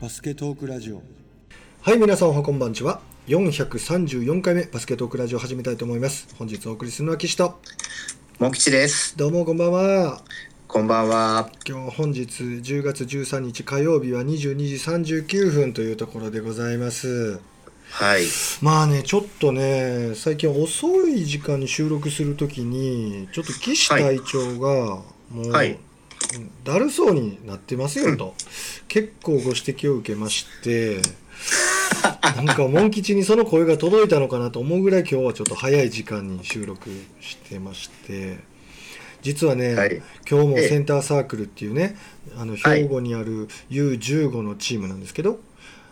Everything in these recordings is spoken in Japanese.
バスケトークラジオはい、皆さんおはこんばんちは。434回目バスケットークラジオを始めたいと思います。本日お送りするのは岸と。モン吉です。どうもこんばんは。こんばんは。今日本日10月13日火曜日は22時39分というところでございます。はい。まあね、ちょっとね、最近遅い時間に収録するときに、ちょっと岸隊長がもう、はいだるそうになってますよと、結構ご指摘を受けまして、なんか、モン吉にその声が届いたのかなと思うぐらい今日はちょっと早い時間に収録してまして、実はね、はい。今日もええセンターサークルっていうね、あのはい兵庫にある U15 のチームなんですけど、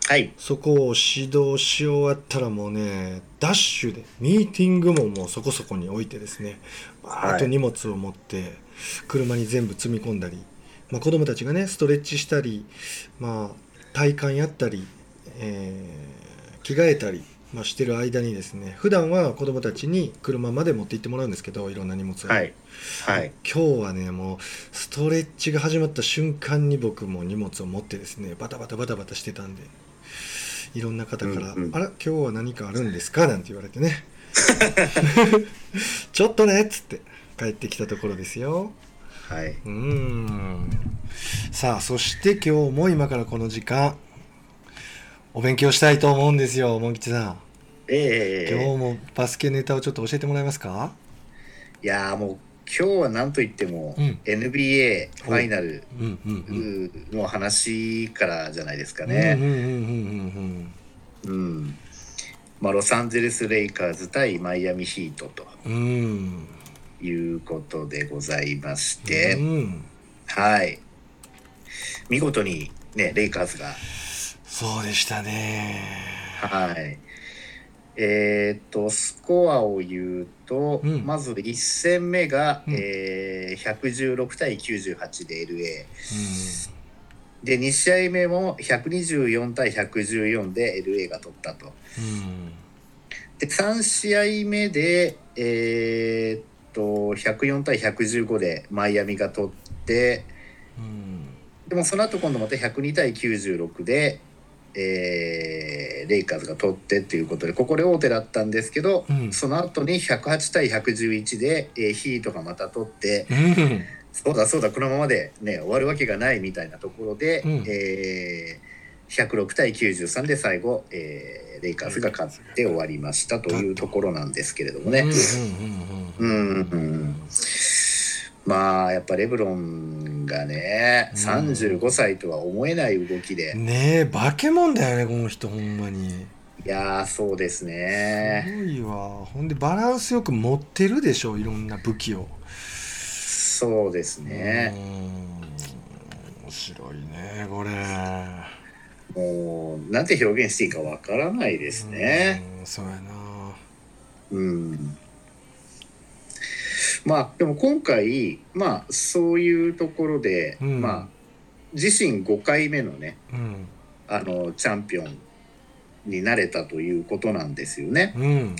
はい。そこを指導し終わったらもうね、ダッシュで、ミーティングももうそこそこに置いてですね、バーッと荷物を持って、車に全部積み込んだり、まあ、子供たちがね、ストレッチしたり、まあ、体幹やったり、えー着替えたり、まあ、してる間にですね、普段は子供たちに車まで持って行ってもらうんですけど、いろんな荷物を。はい。はい。今日はねもうストレッチが始まった瞬間に僕も荷物を持ってですねバタバタバタバタしてたんでいろんな方から「うんうんあら今日は何かあるんですか?」なんて言われてね ちょっとねっつって帰ってきたところですよ。はい。うーん。さあそして今日も今からこの時間お勉強したいと思うんですよモン吉さん。ええ今日もバスケネタをちょっと教えてもらえますか？いやーもう今日は何と言っても、うん。NBA ファイナルの話からじゃないですかね。うん。まあ、ロサンゼルス・レイカーズ対マイアミ・ヒートと。うんうんいうことでございましうて、ん、はい。見事にね、レイカーズがそうでしたね。はい。えーっと、スコアを言うと、うんまず1戦目が、うんえー116対98で LA。で、2試合目も124対114で LA が取ったと。うん、で、3試合目で、えーっと、104対115でマイアミが取って、うん、でもその後今度また102対96で、えーレイカーズが取ってっていうことでここで大手だったんですけど、うん。その後に108対111で、えーヒートがまた取ってうん、そうだそうだこのままで、ね、終わるわけがないみたいなところで、うんえー106対93で最後、えーレイカーズが勝って終わりましたというところなんですけれどもね。まあやっぱレブロンがね、うん35歳とは思えない動きで、うん。ねえ、化け物だよね、この人、ほんまに。いやーそうですすねごいわ。ほんで、バランスよく持ってるでしょいろんな武器を。そうですねうん。面白いね、これ。もうなんて表現していいかわからないですねうん。そうやな。うんまあでも今回まあそういうところで、うんまあ自身5回目のねうん、あのチャンピオンになれたということなんですよね。うん、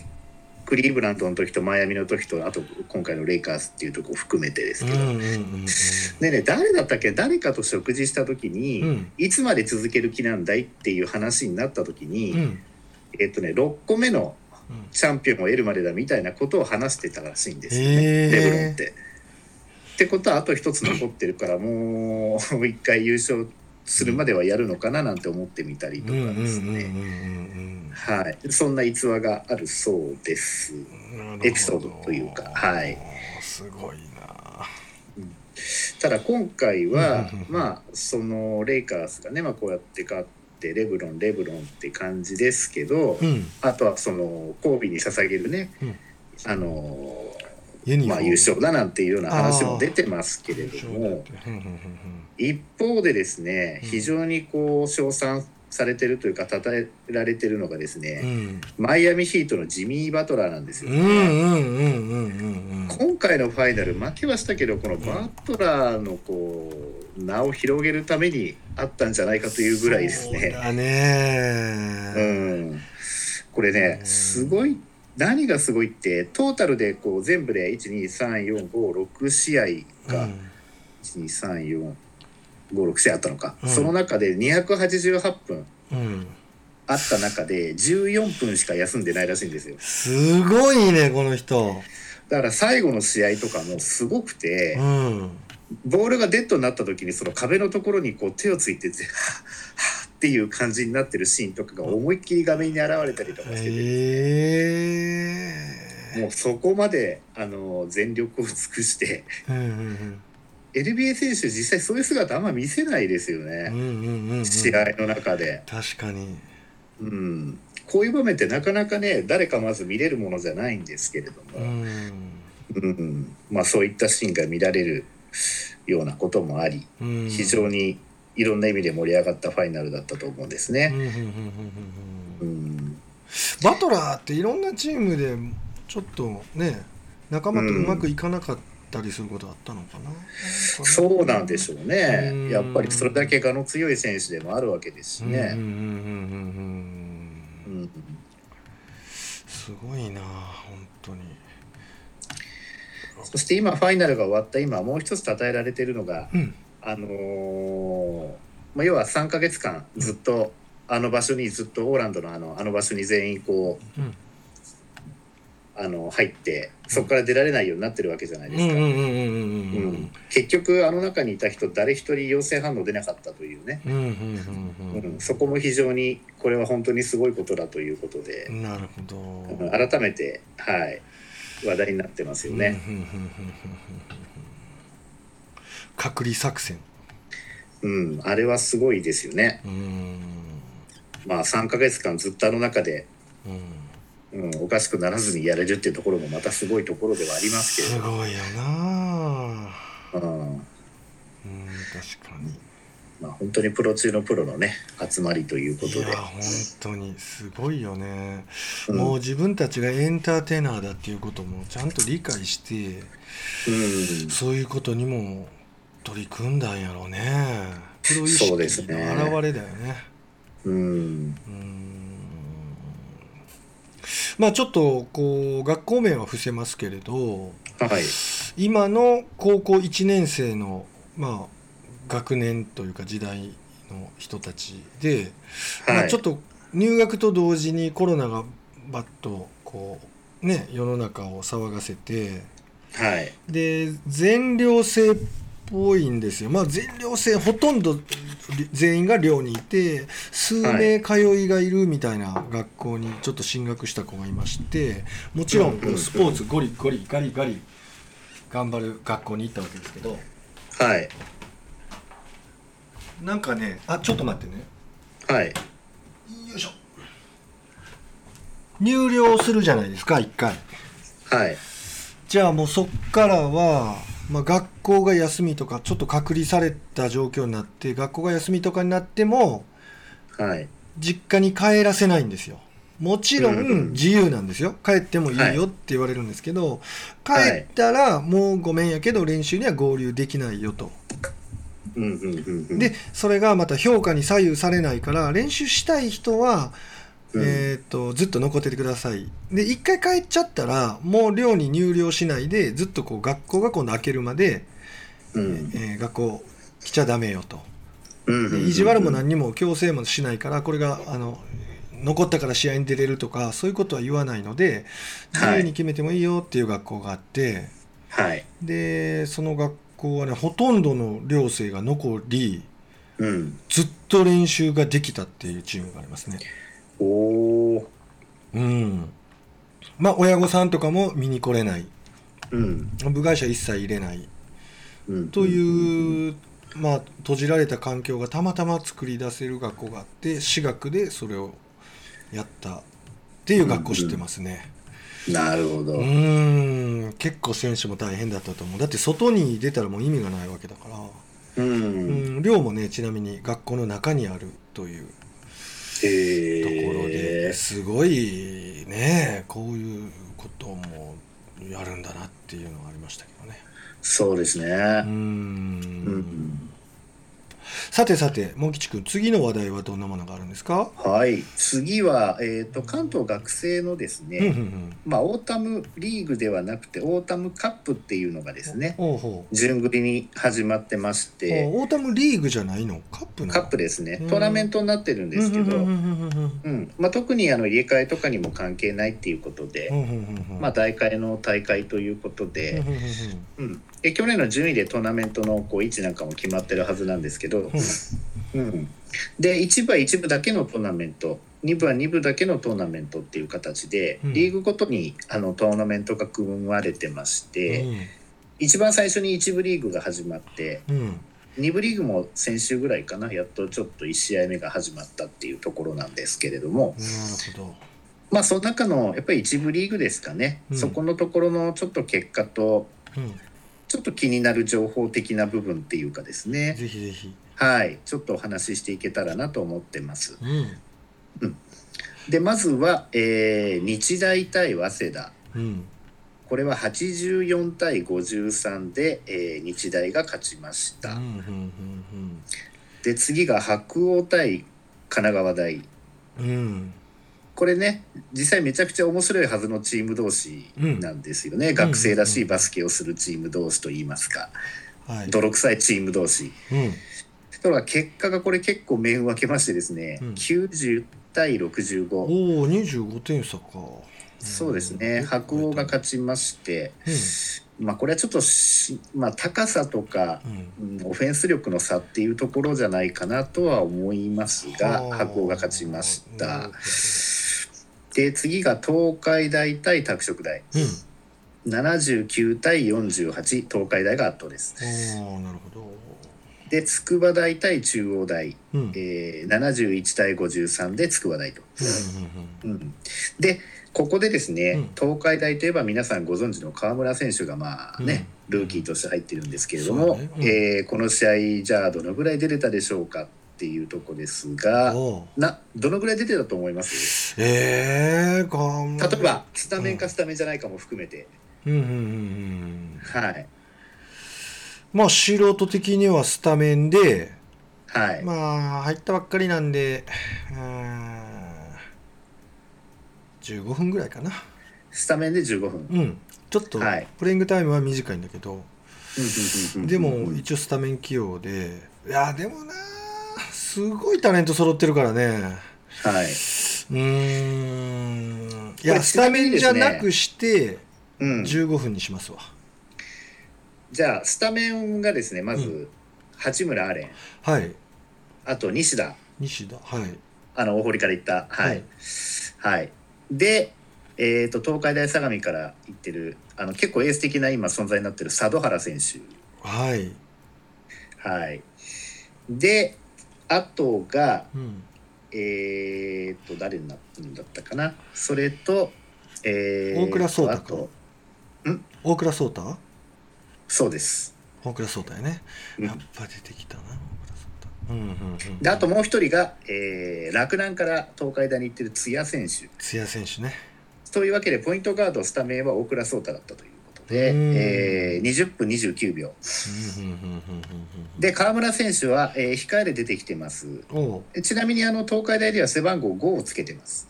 クリーブランドの時とマイアミの時とあと今回のレイカーズっていうとこ含めてですうん、けど、うん、うん、でね誰だったっけ？誰かと食事した時に、うん。いつまで続ける気なんだいっていう話になった時に、うん、えっとね6個目のうん。チャンピオンを得るまでだみたいなことを話してたらしいんですよね、レブロンって。ってことはあと一つ残ってるから もう一回優勝するまではやるのかななんて思ってみたりとかですね。はい、そんな逸話があるそうです。エピソードというか。はい。すごいな。ただ今回はまあそのレイカーズがね、まあ、こうやって勝ってレブロンレブロンって感じですけど、うん。あとはその神戸に捧げるね、うん。あのまあ優勝だなんていうような話も出てますけれども一方でですねうん。非常にこう称賛されてるというか称えられてるのがですうね、ん。マイアミヒートのジミー・バトラーなんですよね。うんうんうんうんうん。今回のファイナル負けはしたけどこのバトラーのこう名を広げるためにあったんじゃないかというぐらいですね。そうだね。うん、これねうん。すごい何がすごいってトータルでこう全部で12345 6試合が、12345 56試合あったのか、うん。その中で288分うん。あった中で14分しか休んでないらしいんですよ。すごいねこの人。だから最後の試合とかもすごくて、うん。ボールがデッドになった時にその壁のところにこう手をついててっていう感じになってるシーンとかが思いっきり画面に現れたりとかしてて、もうそこまであの全力を尽くしてうんうん NBA 選手実際そういう姿あんま見せないですようんうね、んうんうん。試合の中で、確かに。うん、こういう場面ってなかなかね誰かまず見れるものじゃないんですけれどうも、ん。うん。まあ、そういったシーンが見られるようなこともありうん。非常にいろんな意味で盛り上がったファイナルだったと思うんですね。バトラーっていろんなチームでちょっとね仲間とうまくいかなかったりすることあったのかな、そうなんでしょうね。うん。やっぱりそれだけ我の強い選手でもあるわけですしね。すごいな本当に。そして今ファイナルが終わった今もう一つ称えられているのが、うん。あのーまあ、要は3ヶ月間ずっとあの場所にずっとオーランドのあのあの場所に全員こううんあの入ってそこから出られないようになってるわけじゃないですか。結局あの中にいた人誰一人陽性反応出なかったというね、そこも非常にこれは本当にすごいことだということで、うんなるほど。うん。改めて、はい、話題になってますよね。隔離作戦。うん、あれはすごいですよね。うん。まあ3ヶ月間ずっとあの中で、うんうん、おかしくならずにやれるっていうところもまたすごいところではありますけれど、すごいよな。うんうん確かに。まあ、本当にプロ中のプロのね集まりということで。いや、本当にすごいよね、うん。もう自分たちがエンターテイナーだっていうこともちゃんと理解してうん、そういうことにも取り組んだんやろうね。プロ意識のそうですね。表れだよね。うん、うんまあちょっとこう学校名は伏せますけれどはい、今の高校1年生のまあ学年というか時代の人たちで、まあ、はいちょっと入学と同時にコロナがバッとこうね世の中を騒がせてはい、で全寮制っぽいんですよ。まあ全寮制ほとんど全員が寮にいて数名通いがいるみたいな学校にちょっと進学した子がいましてもちろんスポーツゴリゴリガリガリ頑張る学校に行ったわけですけど。はい、なんかねあちょっと待ってね。はい、よいしょ。入寮するじゃないですか1回。はい、じゃあもうそっからは、まあ、学校が休みとかちょっと隔離された状況になって学校が休みとかになってもはい、実家に帰らせないんですよ。もちろうん自由なんですよ。帰ってもいいよって言われるんですけど、帰はい。ったらもうごめんやけど練習には合流できないよと。でそれがまた評価に左右されないから練習したい人は、うん。えー、とずっと残っててください。で一回帰っちゃったらもう寮に入寮しないでずっとこう学校が今度開けるまで、うん、えー学校来ちゃダメよと。意地悪も何にも強制もしないからこれがあの残ったから試合に出れるとかそういうことは言わないので自由に決めてもいいよっていう学校があって、はい、でその学校はねほとんどの寮生が残りうん、ずっと練習ができたっていうチームがありますね。おお、うん。まあ親御さんとかも見に来れない。うん、部外者一切入れない。うん、という、まあ閉じられた環境がたまたま作り出せる学校があって私学でそれをやったっていう学校知ってますね。なるほど、うーん。結構選手も大変だったと思う。だって外に出たらもう意味がないわけだから、うん、うん、寮もねちなみに学校の中にあるというへところえですごいねこういうこともやるんだなっていうのがありましたけどね。そうですね。うーうんん、さてさてモン吉君次の話題はどんなものがあるんですか？はい。次は、えーと、関東学生のですね、うんうんうん。まあ、オータムリーグではなくてオータムカップっていうのがですねほうほう順繰りに始まってまして。オータムリーグじゃないの？カップカップですね。うん。トーナメントになってるんですけど、特にあの入れ替えとかにも関係ないっていうことで、うんうんうんまあ、大会の大会ということうんで,、うんうん。うん、で去年の順位でトーナメントのこう位置なんかも決まってるはずなんですけど、うん、で1部は1部だけのトーナメント。2部は2部だけのトーナメントっていう形で、うん。リーグごとにあのトーナメントが組まれてまして、うん。一番最初に1部リーグが始まってうん。うん2部リーグも先週ぐらいかなやっとちょっと1試合目が始まったっていうところなんですけれども。なるほど。まあその中のやっぱり一部リーグですかね、うん。そこのところのちょっと結果とうん。ちょっと気になる情報的な部分っていうかですね。ぜひぜひはい。ちょっとお話ししていけたらなと思ってます。うん。でまずは、えー日大対早稲田。うん。これは84対53で、えー日大が勝ちました、うんうんうんで次が白鴎対神奈川大。うん。うんこれね実際めちゃくちゃ面白いはずのチーム同士なんですよね、学生らしいバスケをするチーム同士といいますか、はい。泥臭いチーム同士。うんとは結果がこれ結構面を分けましてですね、うん。90対65おお25点差か。そうですね。白鴎が勝ちましてうまあこれはちょっとし、まあ、高さとか、んうん。うんオフェンス力の差っていうところじゃないかなとは思いますがはあ。白鴎が勝ちました。で次が東海大対拓殖大。ど79対48東海大が圧倒です。なるほどで筑波大対中央大、うん。うんえー、71対53で筑波大と、うんうん、でここでですね、うん。東海大といえば皆さんご存知の川村選手がまあね、ルーキーとして入ってるんですけれども、ね。うん。えーこの試合じゃあどのぐらい出れたでしょうかっていうとこですがなどのぐらい出てたと思います？ええー、例えばスタメンかスタメンじゃないかも含めて、うんうんうんうん。はいまあ素人的にはスタメンではい、まあ入ったばっかりなんでうーん15分ぐらいかな。スタメンで15分、うん。ちょっとはい。プレイングタイムは短いんだけど、うんうんうんうんでも一応スタメン起用で。いやでもなすごいタレント揃ってるからね。はい。うーん。いやスタメンじゃちなくしてうん、15分にしますわ、じゃあスタメンがですねまず、う八村アレン。はい。あと西田。西田はい。あの大堀から行った。はい。はい、でえー、と東海大相模から行ってるあの結構エース的な今存在になってる佐渡原選手。はい、はい。であとがうん、えー、と誰になるんだったかな。それとえー、大倉颯太あと大倉颯太？そうです。大倉颯太やね。うん。やっぱ出てきたな大倉颯太うんうんうんであともう一人が、えー、洛南から東海大に行ってる津谷選手。津谷選手ね。というわけでポイントガードスタメンは大倉颯太だったということで、うん。えー、20分29秒。で川村選手は、えー控えで出てきてます。ちなみにあの東海大では背番号5をつけてます、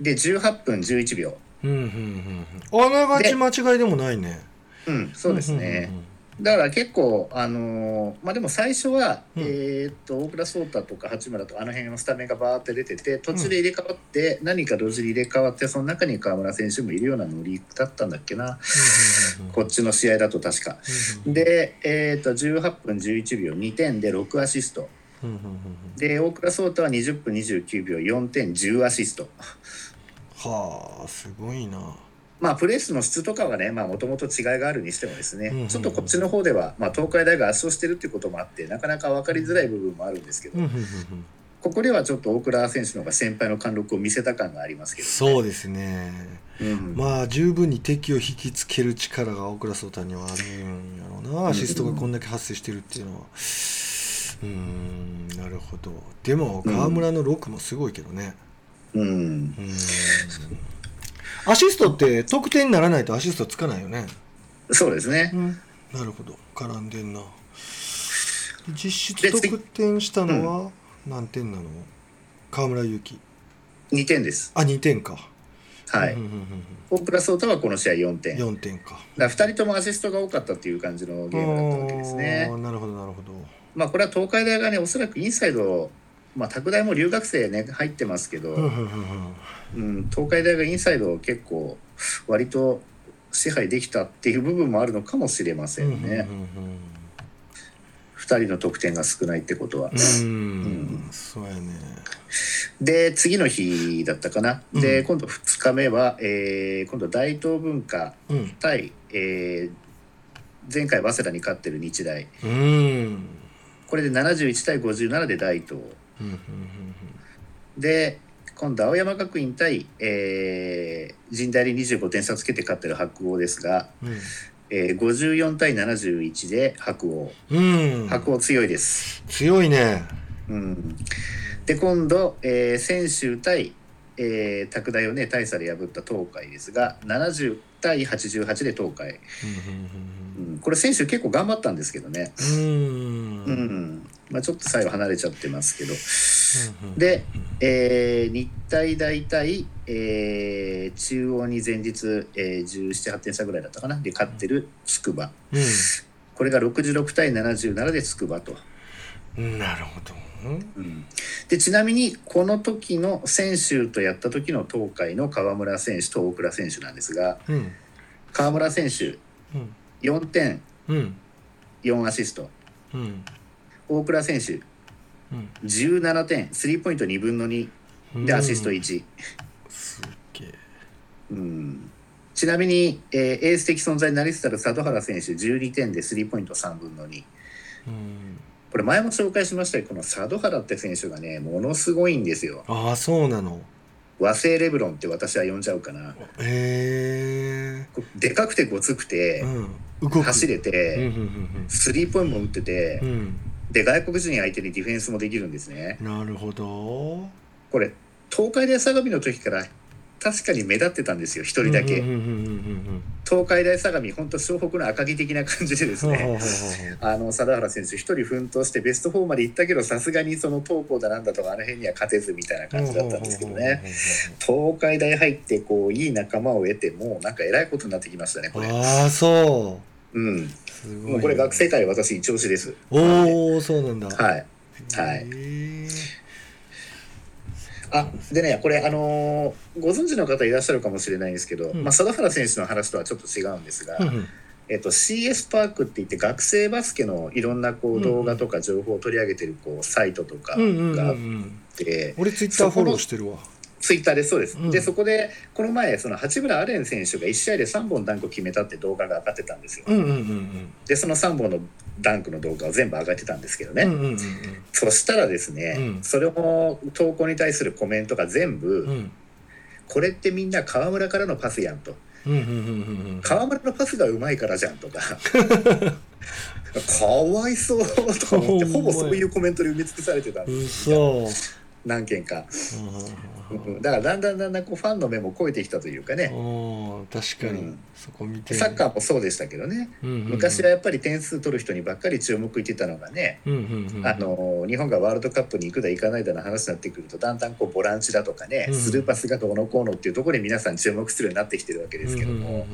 で18分11秒。あながち間違いでもないねうんそうですね、だから結構あのーまあでも最初は、うん。えーっと大倉颯太とか八村とかあの辺のスタメンがバーって出てて途中で入れ替わって、何か同時に入れ替わってその中に川村選手もいるようなノリだったんだっけな、こっちの試合だと確か。で、えーっと18分11秒2点で6アシスト。うんうんうんうん。で大倉颯太は20分29秒4点10アシスト。はあすごいなまあプレースの質とかはねもともと違いがあるにしてもですね、うんうんうん。ちょっとこっちの方では、まあ、東海大が圧勝してるっていうこともあってなかなか分かりづらい部分もあるんですけど、うんうんうんうん。ここではちょっと大倉選手の方が先輩の貫禄を見せた感がありますけど、そうですね。うん。まあ十分に敵を引きつける力が大倉颯太にはあるんやろうな。アシストがこんだけ発生してるっていうのは。うーんなるほど。でも川村の6もすごいけどね。うん。うーんアシストって得点にならないとアシストつかないよね。そうですね、なるほど。絡んでんな。実質得点したのは何点なの？河村勇輝。2点です。あ2点か。はい、うんうんうん大倉颯太はこの試合4点。うん、4点か。だから2人ともアシストが多かったっていう感じのゲームだったわけですあねーなるほどなるほど。まあこれは東海大がねおそらくインサイドまあ拓大も留学生ね入ってますけど、うん東海大がインサイドを結構割と支配できたっていう部分もあるのかもしれませんね、うんうん2人の得点が少ないってことは。そうやね。で次の日だったかな、うん。で今度2日目は、えー今度大東文化うん。対、えー前回早稲田に勝ってる日大。うん。うんこれで71対57で大東で今度青山学院対、えー、神大に25点差つけて勝ってる白鴎ですが、うん。えー、54対71で白鴎うん。白鴎強いです。強いね。うん、で今度、えー、専修対、えー、拓大をね大差で破った東海ですが70対88で東海、うん、これ選手結構頑張ったんですけどね、うん。うんううんんまあ、ちょっと最後離れちゃってますけど。で、えー日体大対、えー中央に前日、えー、1718点差ぐらいだったかな。で勝ってる筑波。うこれが66対77で筑波と。んなるほど。うん。でちなみにこの時の選手とやった時の東海の川村選手と大倉選手なんですがうん。川村選手うん。4点うん4アシスト。うん大倉選手うん。17点スリーポイント2分の2でアシスト1、すっげえ。うん。ちなみに、えーエース的存在になりつつある佐渡原選手12点でスリーポイント3分の2うん。これ前も紹介しましたけどこの佐渡原って選手がねものすごいんですよ。ああそうなの。和製レブロンって私は呼んじゃうかな。へえでかくてごつくて、うん。動く。走れうんて、うんスリーポイントも打っててうんう、んで外国人相手にディフェンスもできるんですね。なるほど。これ東海大相模の時から確かに目立ってたんですよ一人だけ。東海大相模本当湘北の赤城的な感じでですね。あの貞原選手一人奮闘してベスト4まで行ったけどさすがにその東高だなんだとかあの辺には勝てずみたいな感じだったんですけどね。東海大入ってこういい仲間を得てもうなんかえらいことになってきましたねこれ。ああそうん。うすごい。ねもうこれ学生界私一押しです。おおそうなんだ。はい。はい。あでねこれあのーご存知の方いらっしゃるかもしれないんですけど、うん。まあ、貞原選手の話とはちょっと違うんですが、うんうん。えっと、CS パークって言って学生バスケのいろんなこうんう動画とか情報を取り上げてるこうサイトとかうんうんうんうがあっんて、俺ツイッターフォローしてるわツイッターでそうです、うん。でそこでこの前その八村アレン選手が1試合で3本ダンクを決めたって動画が上がってたんですよ、うんうんうんでその3本のダンクの動画を全部上がってたんですけどね、うんうんうんそしたらですね、うん。それを投稿に対するコメントが全部、うん。うんこれってみんな川村からのパスやんと。うんうんうんうん川村のパスがうまいからじゃんとか。かわいそうとか思ってほぼそういうコメントで埋め尽くされてたんうんですよ。嘘。何件か、うんうんだからだんだんだんだんこうファンの目も超えてきたというかね。うん確かに。うん。そこ見て。サッカーもそうでしたけどね。昔はやっぱり点数取る人にばっかり注目いってたのがね。うんうんうん。あの日本がワールドカップに行くだ行かないだの話になってくるとだんだんこうボランチだとかね、うんスルーパスがどうのこうのっていうところに皆さん注目するようになってきてるわけですけども、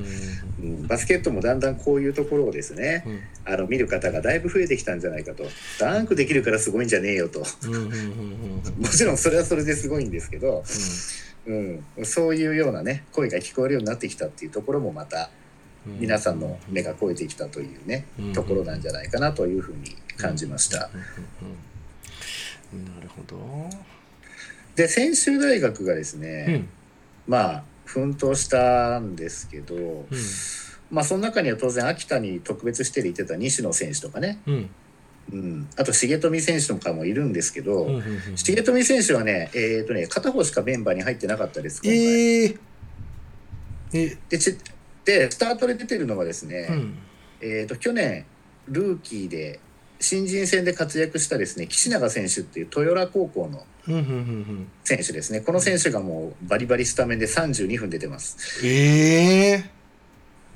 うんバスケットもだんだんこういうところをですねうん。あの見る方がだいぶ増えてきたんじゃないかと。ダンクできるからすごいんじゃねえよと。うんうんうんうん。もちろんそれはそれですごいんですけど、うん、そういうようなね声が聞こえるようになってきたっていうところもまたうん。皆さんの目が超えてきたというねうん。ところなんじゃないかなというふうに感じました。うん。うん。うん。なるほど。で専修大学がですうね、ん。まあ奮闘したんですけど、うん。まあその中には当然秋田に特別指定でいてた西野選手とかね、うんうん、あと重富選手とかもいるんですけど、うんうんうん重富選手はね,、えーとね片方しかメンバーに入ってなかったです今回。えでちでスタートで出てるのがですね、うん。えー、と去年ルーキーで新人戦で活躍したですね岸永選手っていう豊良高校のうんうんうんうん。選手ですね。この選手がもうバリバリスタメンで32分出てます。ええ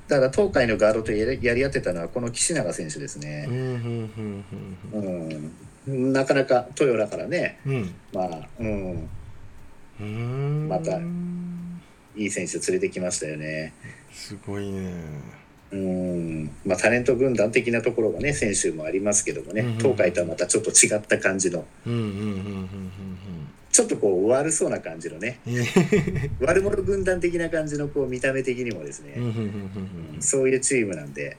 だから東海のガードとやり合ってたのはこの岸永選手ですね。う。んうんうんうん、なかなか豊だからね、うん。うんまあ、うん、うん。またいい選手連れてきましたよね。すごいね。うん、まあタレント軍団的なところがね、先週もありますけどもね、うんうん東海とはまたちょっと違った感じの、うんうんうんうんちょっとこう悪そうな感じのね、悪者軍団的な感じのこう見た目的にもですね、うんそういうチームなんで、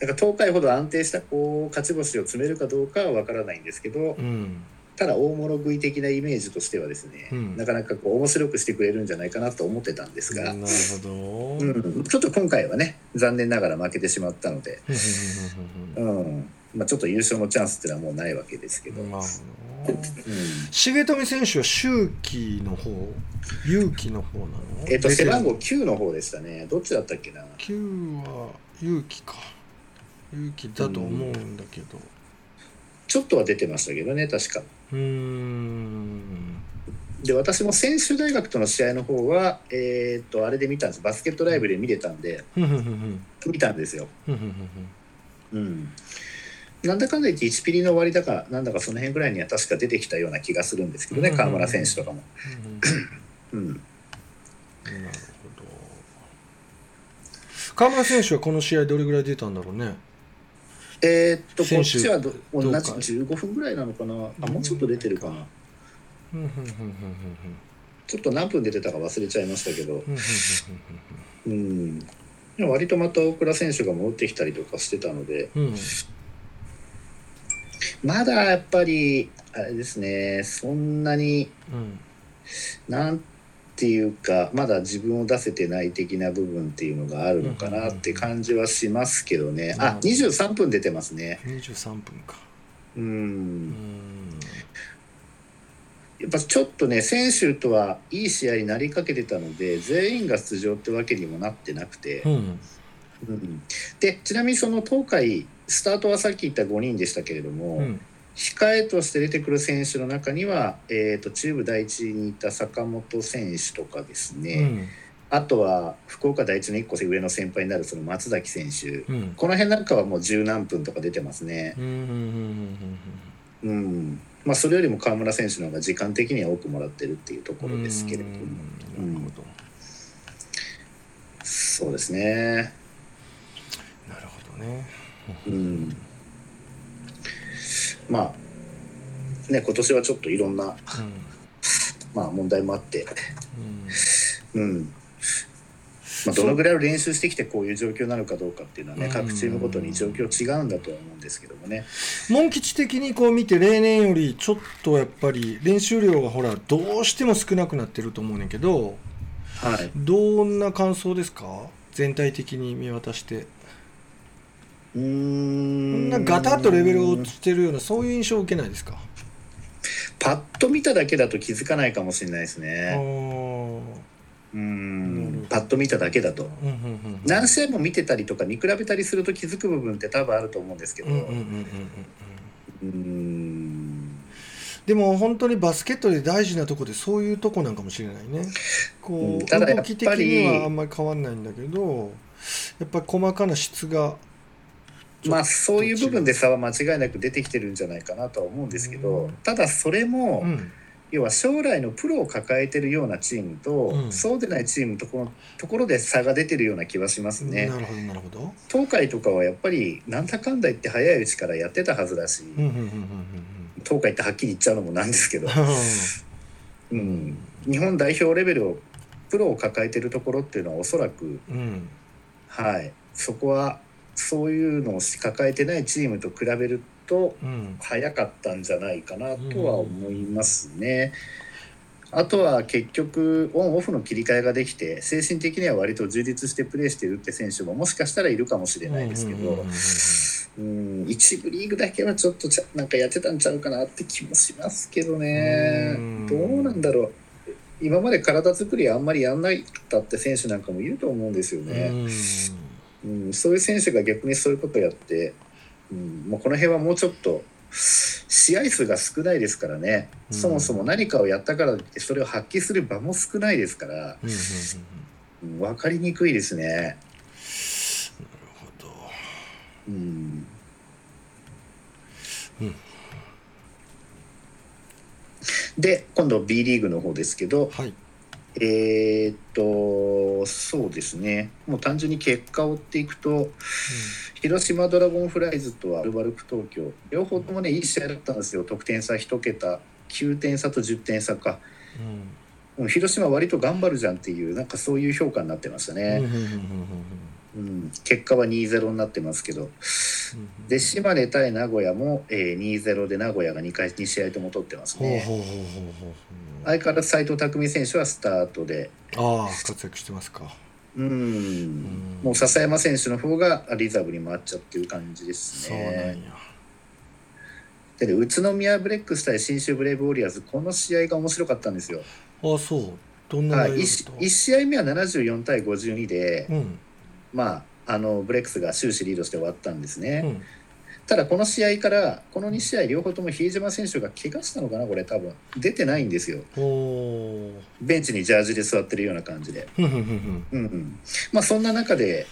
だから東海ほど安定したこう勝ち星を詰めるかどうかは分からないんですけど、うん。ただ大物食い的なイメージとしてはですね、うん。なかなかこう面白くしてくれるんじゃないかなと思ってたんですが、なるほど。うん、ちょっと今回はね残念ながら負けてしまったので、うんまあ、ちょっと優勝のチャンスっていうのはもうないわけですけど、うんんううん。重富選手は周期の方？勇気の方なの？えっと背番号9の方でしたね。どっちだったっけな？9は勇気か。勇気だと思うんだけど。ちょっとは出てましたけどね確か。うーん。で私も専修大学との試合の方はえっとあれで見たんです。バスケットライブで見れたんで見たんですよ。うんなんだかんだ言って1ピリの終わりだかなんだかその辺ぐらいには確か出てきたような気がするんですけどねうん河村選手とかも、ふんうん、なるほど。河村選手はこの試合どれぐらい出たんだろうね？えーっとこっちはど同じどうか。15分ぐらいなのかな？あもうちょっと出てるかな。ふんふんふんふんふんちょっと何分出てたか忘れちゃいましたけど。うん割とまた大倉選手が戻ってきたりとかしてたので。うんまだやっぱりあれですねそんなにうん。なんていうかまだ自分を出せてない的な部分っていうのがあるのかなって感じはしますけどね。あ23分出てますね。23分か。ううんん。やっぱちょっとね選手とはいい試合になりかけてたので全員が出場ってわけにもなってなくて。う、ん。うん。でちなみにその東海スタートはさっき言った5人でしたけれども、うん。控えとして出てくる選手の中には、えー、と中部第一にいた坂本選手とかですうね、ん。あとは福岡第一の1個上の先輩になるその松崎選手。うん。この辺なんかはもう十何分とか出てますね。うんまあ、それよりも川村選手の方が時間的には多くもらってるっていうところですけれども、うん。なるほど。そうですね。なるほどねうん、まあね今年はちょっといろんな、うん。まあ、問題もあって、うん。うん。まあ、どのぐらいを練習してきてこういう状況なのかどうかっていうのはね、うん。各チームごとに状況違うんだとは思うんですけどもね。モン吉的にこう見て例年よりちょっとやっぱり練習量がほらどうしても少なくなってると思うねんけどはい、どんな感想ですか？全体的に見渡してうん。んなガタッとレベルを落ちてるようなそういう印象を受けないですか？パッと見ただけだと気づかないかもしれないですあね。ー。うん。パッと見ただけだと。うんうんうん何試合も見てたりとか見比べたりすると気づく部分って多分あると思うんですけど、うんうんうんうん。うんうんうーんでも本当にバスケットで大事なとこでそういうとこなんかもしれないね。こう動き的にはあんまり変わんないんだけどやっぱり細かな質がまあそういう部分で差は間違いなく出てきてるんじゃないかなとは思うんですけど、うん。ただそれも、うん。要は将来のプロを抱えてるようなチームと、うん。そうでないチームとこのところで差が出てるような気はしますね。なるほどなるほど。東海とかはやっぱりなんだかんだ言って早いうちからやってたはずだし、うんうんうんうん東海ってはっきり言っちゃうのもなんですけど、ううん。ん、日本代表レベルをプロを抱えてるところっていうのはおそらく、んうん。はい、そこはそういうのを抱えてないチームと比べるとうん。早かったんじゃないかなとは思いますね。あとは結局オンオフの切り替えができて精神的には割と充実してプレーしてるって選手ももしかしたらいるかもしれないですけどうん一部リーグだけはちょっとちゃなんかやってたんちゃうかなって気もしますけどね。うん。どうなんだろう。今まで体作りあんまりやんないかって選手なんかもいると思うんですよね。うん、そういう選手が逆にそういうことをやって、うん、もうこの辺はもうちょっと試合数が少ないですからね、うん、そもそも何かをやったからってそれを発揮する場も少ないですから、うんうん、分かりにくいですね。なるほど、うん。で今度 B リーグの方ですけど、はい。えーっとそうですね。もう単純に結果を追っていくと広島ドラゴンフライズとアルバルク東京。両方ともねいい試合だったんですよ。得点差1桁9点差と10点差か。うん。うん広島割と頑張るじゃんっていうなんかそういう評価になってましたうんうんね、うん。うん。うん、結果は2-0になってますけど。うん。で島根対名古屋も、えー、2-0で名古屋が2回2試合とも取ってますね。ほうほうほうほう相変わらず斎藤匠選手はスタートで。ああ活躍してますか。うん。ん。もう笹山選手の方がリザーブに回っちゃってる感じですそうなんや。ねでね宇都宮ブレックス対信州ブレイブウォリアーズこの試合が面白かったんですよ、ああそう。どんなはい、内容だ 1, った？試合目は74対52で、うん。まああのブレックスが終始リードして終わったんですね、うんただこの試合からこの2試合両方とも比江島選手が怪我したのかなこれ多分。出てないんですよ。ベンチにジャージで座ってるような感じで、うんうん、まあそんな中で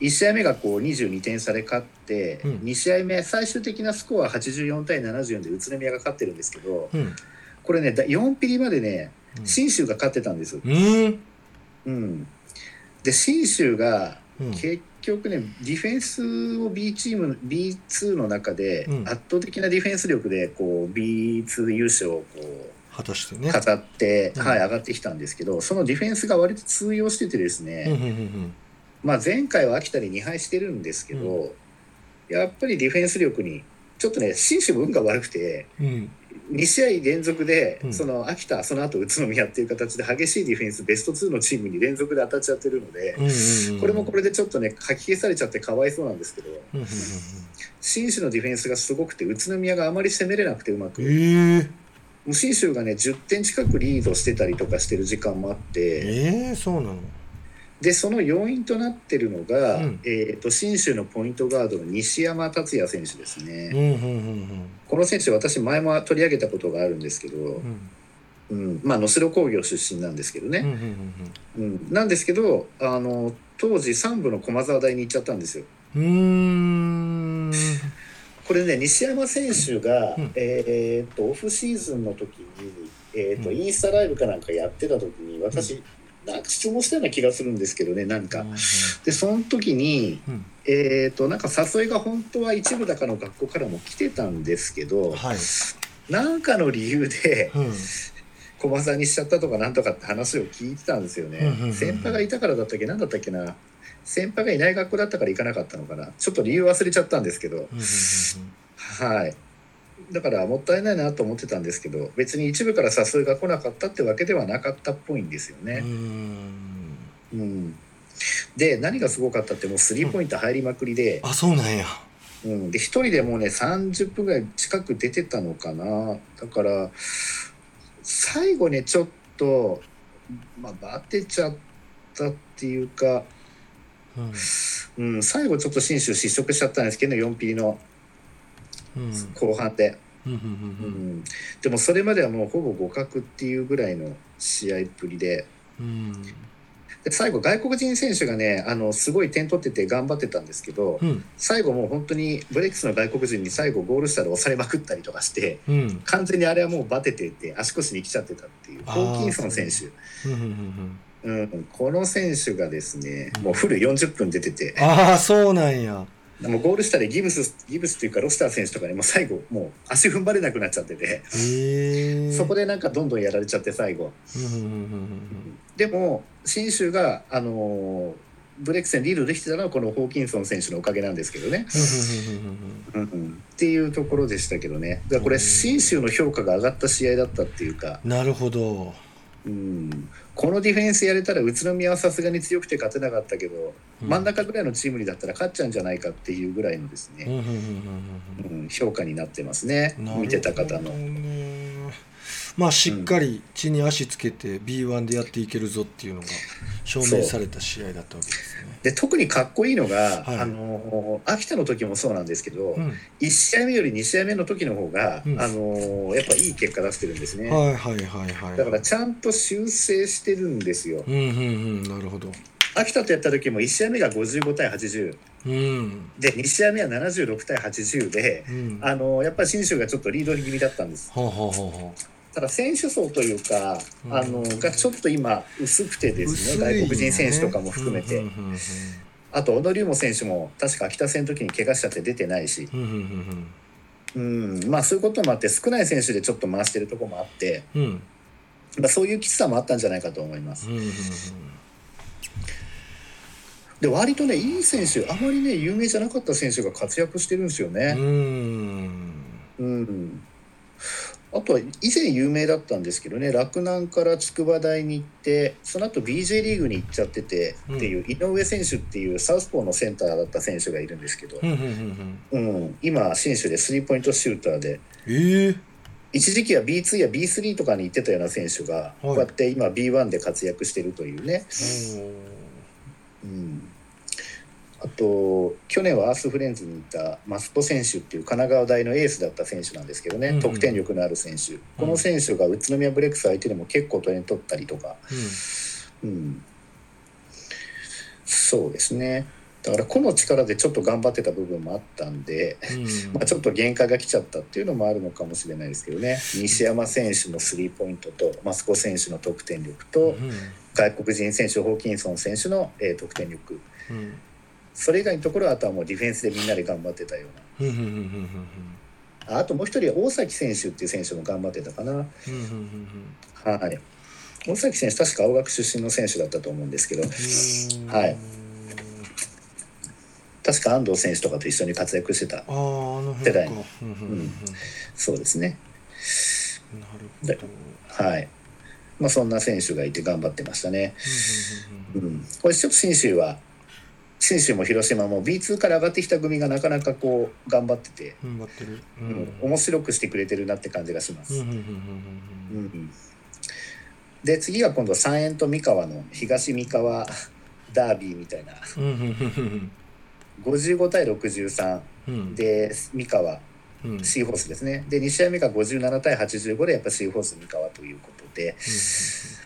1試合目がこう22点差で勝って、うん。2試合目最終的なスコアは84対74で宇都宮が勝ってるんですけどうん。これねだ4ピリまでねうん。信州が勝ってたんです。よ、うん。うん、で信州がうん結局ねディフェンスを B チーム B2 の中でうん。圧倒的なディフェンス力でこう B2 優勝をこ果たしてうね。飾って、うん。はい、上がってきたんですけどそのディフェンスが割と通用しててですね、まあ、前回は秋田に2敗してるんですけど、やっぱりディフェンス力にちょっとね信州も運が悪くてうんうん2試合連続で、うん。その秋田その後宇都宮っていう形で激しいディフェンスベスト2のチームに連続で当たっちゃってるので。うんうんうんこれもこれでちょっとね書き消されちゃってかわいそうなんですけどうんうんうん。信州のディフェンスがすごくて宇都宮があまり攻めれなくてうまく。うんええもう信州がね10点近くリードしてたりとかしてる時間もあってええそうなのでその要因となってるのが、うん。えー、と信州のポイントガードの西山達也選手ですね、うんうんうんこの選手私前も取り上げたことがあるんですけど、うん。うん。まあ、能代工業出身なんですけどね、うんなんですけどあの当時3部の駒沢大に行っちゃったんですよ。うこれね西山選手が、うん。えーっとオフシーズンの時に、えーっとうん。インスタライブかなんかやってた時に私、なんか質問したような気がするんですけどねなんか。でその時に、うんえーっとなんか誘いが本当は一部だかの学校からも来てたんですけどはいなんかの理由でうん駒沢にしちゃったとかなんとかって話を聞いてたんですよね。うんうんうんうん先輩がいたからだったっけ何だったっけな先輩がいない学校だったから行かなかったのかなちょっと理由忘れちゃったんですけど。うんうんはい。だからもったいないなと思ってたんですけど別に一部から誘いが来なかったってわけではなかったっぽいんですようんうね。ん。うん、で何がすごかったってもうスリーポイント入りまくりで,、あそうなんや。うん、で1人でもうね30分ぐらい近く出てたのかな。だから最後ねちょっと、まあ、バテちゃったっていうか、うん。うん、最後ちょっと信州失速しちゃったんですけど4ピリの。うん後半で。うんでもそれまではもうほぼ互角っていうぐらいの試合っぷりで。うん。で最後外国人選手がねあのすごい点取ってて頑張ってたんですけどうん。最後もう本当にブレックスの外国人に最後ゴール下で押されまくったりとかしてうん。完全にあれはもうバテてて足腰に来ちゃってたっていうホーキンソン選手、うんこの選手がですねうんもうフル40分出てて。ああそうなんやもうゴール下でギブスギブスっていうかロスター選手とかにも最後もう足踏ん張れなくなっちゃってて、そこでなんかどんどんやられちゃって最後。でも信州が、あのーブレック戦リードできてたのはこのホーキンソン選手のおかげなんですけどね、うんうんっていうところでしたけどね。だからこれうん。信州の評価が上がった試合だったっていうか、なるほどうん、このディフェンスやれたら宇都宮はさすがに強くて勝てなかったけど、真ん中ぐらいのチームにだったら勝っちゃうんじゃないかっていうぐらいのですね、うん。うん。うん。うん。うん、評価になってますね。うんうん見てた方の。まあしっかり地に足つけて B1 でやっていけるぞっていうのが証明された試合だったわけですね。で特にかっこいいのが、はい。あのー秋田の時もそうなんですけど、うん。1試合目より2試合目の時の方が、うん。あのーやっぱいい結果出してるんですね、はいはいはいはい。だからちゃんと修正してるんですよ、うんうんうんなるほど。秋田とやった時も1試合目が55対80うん。で2試合目は76対80でうん。あのやっぱり信州がちょっとリード気味だったんです。ほうほうほうほただ選手層というか、うん。あのがちょっと今薄くてうですね外国人選手とかも含めて、うんうんうんあと小野龍馬選手も確か秋田戦の時に怪我しちゃって出てないし、うんうんうんうん、まあそういうこともあって少ない選手でちょっと回してるところもあって、うん。うんまあ、そういうきつさもあったんじゃないかと思います。うんうんで割とねいい選手あまりね有名じゃなかった選手が活躍してるんですようね。ん。うんあとは以前有名だったんですけどね洛南から筑波大に行ってその後 BJ リーグに行っちゃっててっていう井上選手っていうサウスポーのセンターだった選手がいるんですけどう、んうんうんうん。うん、今信州でスリーポイントシューターでええ一時期は B2 や B3 とかに行ってたような選手がこうやって今 B1 で活躍してるというね、うん、あと去年はアースフレンズにいたマスポ選手っていう神奈川大のエースだった選手なんですけどね、うんうん。得点力のある選手、この選手が宇都宮ブレックス相手でも結構点取ったりとか、うん、そうですね。だから個の力でちょっと頑張ってた部分もあったんで、うん。まあ、ちょっと限界が来ちゃったっていうのもあるのかもしれないですけどね。西山選手のスリーポイントとマスコ選手の得点力と、うん。外国人選手ホーキンソン選手の、えー得点力。うんそれ以外のところはあとはもうディフェンスでみんなで頑張ってたような。ああともう一人は大崎選手っていう選手も頑張ってたかな。はい。大崎選手確か青学出身の選手だったと思うんですけど。うん。はい。確か安藤選手とかと一緒に活躍してた世代。うんうんうんそうですね。うんなるほど。はい。まあそんな選手がいて頑張ってましたね。ううんん。これちょっと信州は信州も広島も B2 から上がってきた組がなかなかこう頑張ってて、ってる。ううん。ん面白くしてくれてるなって感じがします。で次が今度三円と三河の東三河ダービーみたいな。うんうんうんうん55対63うん。で三河うん。シーホースですね。で2試合目が57対85でやっぱシーホース三河ということで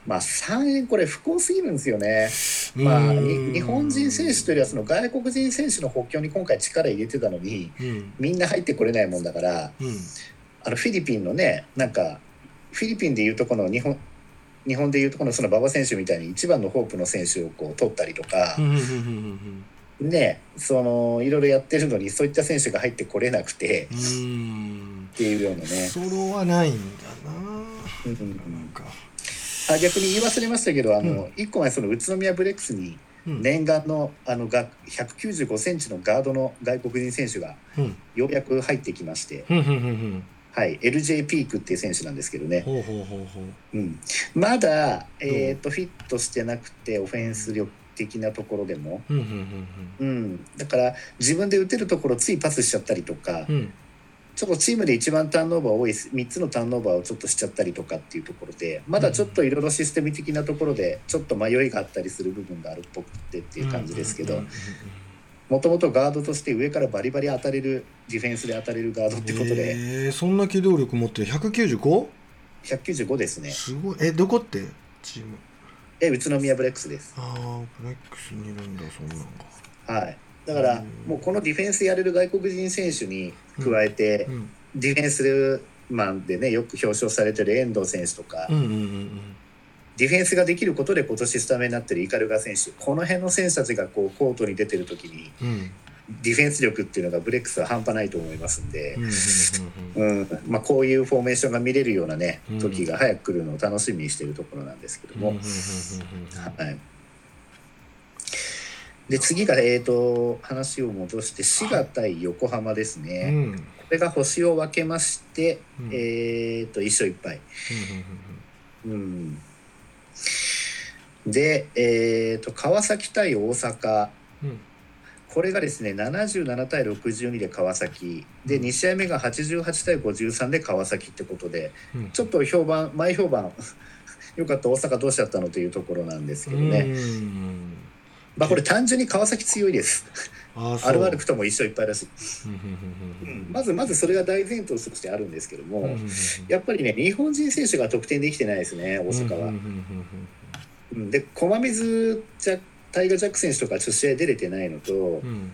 まあ3円これ不幸すぎるんですよね。まあ、に日本人選手というよりはその外国人選手の補強に今回力入れてたのにうん。みんな入ってこれないもんだからうん。あのフィリピンのねなんかフィリピンでいうとこの日本日本でいうとこのその馬場選手みたいに一番のホープの選手をこう取ったりとかねそのいろいろやってるのにそういった選手が入ってこれなくて。っていうようなね、ソロはないんなんか。あ逆に言い忘れましたけどあの、うん。一個前その宇都宮ブレックスにうん。念願のあのが195センチのガードの外国人選手がうん。ようやく入ってきまして、はい、LJ ピークっていう選手なんですけどね、まだ、えー、とフィットしてなくてオフェンス力的なところでも、だから自分で打てるところついパスしちゃったりとか、ちょっとチームで一番ターンオーバー多い3つのターンオーバーをちょっとしちゃったりとかっていうところでまだちょっといろいろシステム的なところでちょっと迷いがあったりする部分があるっぽくてっていう感じですけどもともとガードとして上からバリバリ当たれるディフェンスで当たれるガードってことで。えーそんな機動力持ってる？195? 195ですね。すごい。えどこって？チーム。え宇都宮ブレックスです。ああブレックスにいるんだそんなんが。はい。だからうんもうこのディフェンスやれる外国人選手に加えて、うん。ディフェンスマンでねよく表彰されてる遠藤選手とか、ディフェンスができることで今年スタメンになってるイカルガ選手この辺の選手たちがこうコートに出てる時にディフェンス力っていうのがブレックスは半端ないと思いますんでこういうフォーメーションが見れるようなねうん。時が早く来るのを楽しみにしているところなんですけども、はい、で次が、えー、と話を戻して滋賀対横浜ですうんね、うん。うんこれが星を分けまして、うん。えー、と1勝1敗。で、えー、と川崎対大阪。うん。これがですね77対62で川崎。で2試合目が88対53で川崎ってことでうん。ちょっと評判前評判 よかった大阪どうしちゃったのというところなんですけどね、うんまあこれ単純に川崎強いです。あーそう。ある悪くとも一勝いっぱいだし、うんうんまずまずそれが大前提としてあるんですけども、やっぱりね日本人選手が得点できてないですね大阪は。で駒水じゃタイガー・ジャック選手とかちょっと試合出れてないのと、うん。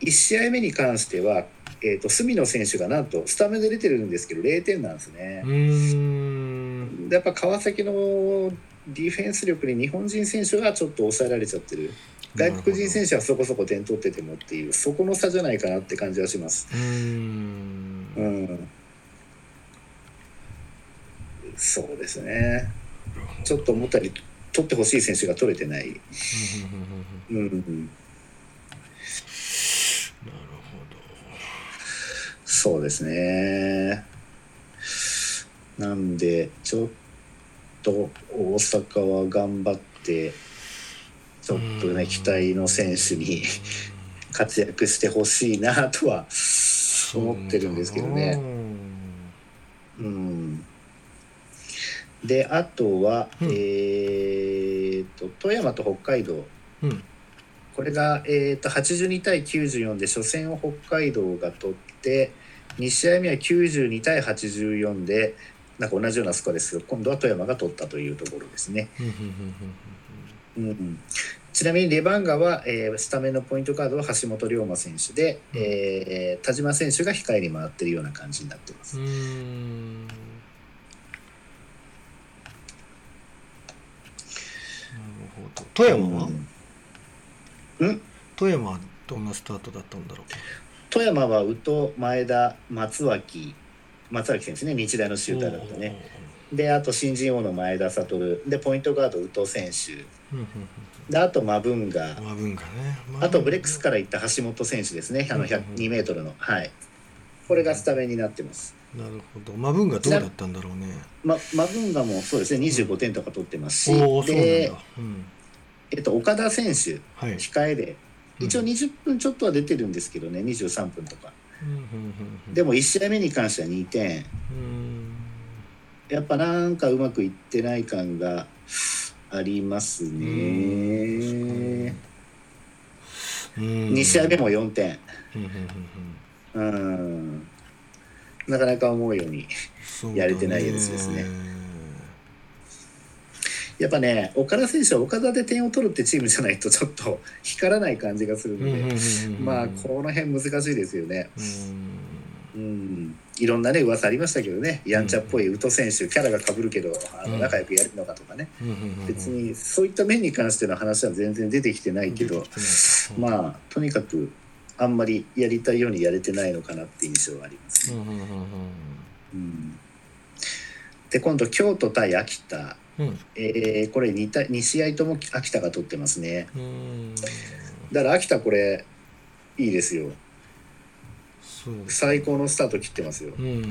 1試合目に関しては、えー、と隅野選手がなんとスタメンで出てるんですけど0点なんですね。やっぱ川崎のディフェンス力に日本人選手がちょっと抑えられちゃってる。外国人選手はそこそこ点取っててもっていうそこの差じゃないかなって感じはします。うーん。うん、そうですね。ちょっと思ったより取ってほしい選手が取れてない。うん。うん。なるそうですね。なん。でちょっと大阪は頑張ってちょっとねうん。期待の選手に 活躍してほしいなとは思ってるんですけどね。うん、であとは、うん。えー、と富山と北海道。うん。これが、えー、と82対94で初戦を北海道が取って2試合目は92対84でなんか同じようなスコアですけど今度は富山が取ったというところですね。うんちなみにレバンガは、えースタメンのポイントカードは橋本龍馬選手で、うん。えー田島選手が控えに回ってるような感じになってます。富山は？うん。富山はどんなスタートだったんだろう富山は宇都前田松脇松脇選手ね日大のシューターだったね。であと新人王の前田悟。でポイントガード宇都選手。であとマブンガ。うんマブンガね。あ。とブレックスから行った橋本選手ですね。あのうんうんうん。2メートルの。はい。これがスタメンになってます。なるほど。マブンガどうだったんだろうね。まマブンガもそうですね。25点とか取ってますし、うなんでだ、うん、えっと、岡田選手はい。控えで。一応うん。20分ちょっとは出てるんですけどね。23分とかでも1試合目に関しては2点うんやっぱなんかうまくいってない感がありますね。うん2試合目も4点。うん。なかなか思うように。やれてないやつですねやっぱね、岡田選手は岡田で点を取るってチームじゃないとちょっと 光らない感じがするので、うんまあこの辺難しいですよね。うん。うん。いろんなね噂ありましたけどね、やんちゃっぽい宇都選手、キャラが被るけど、あのうん。仲良くやるのかとかね。別にそういった面に関しての話は全然出てきてないけど、あまあとにかくあんまりやりたいようにやれてないのかなって印象はありますね。で今度京都対秋田、うんうんえーこれ 2, 対2試合とも秋田が取ってますね。うんだから秋田これいいですよ。最高のスタート切ってますよ。うん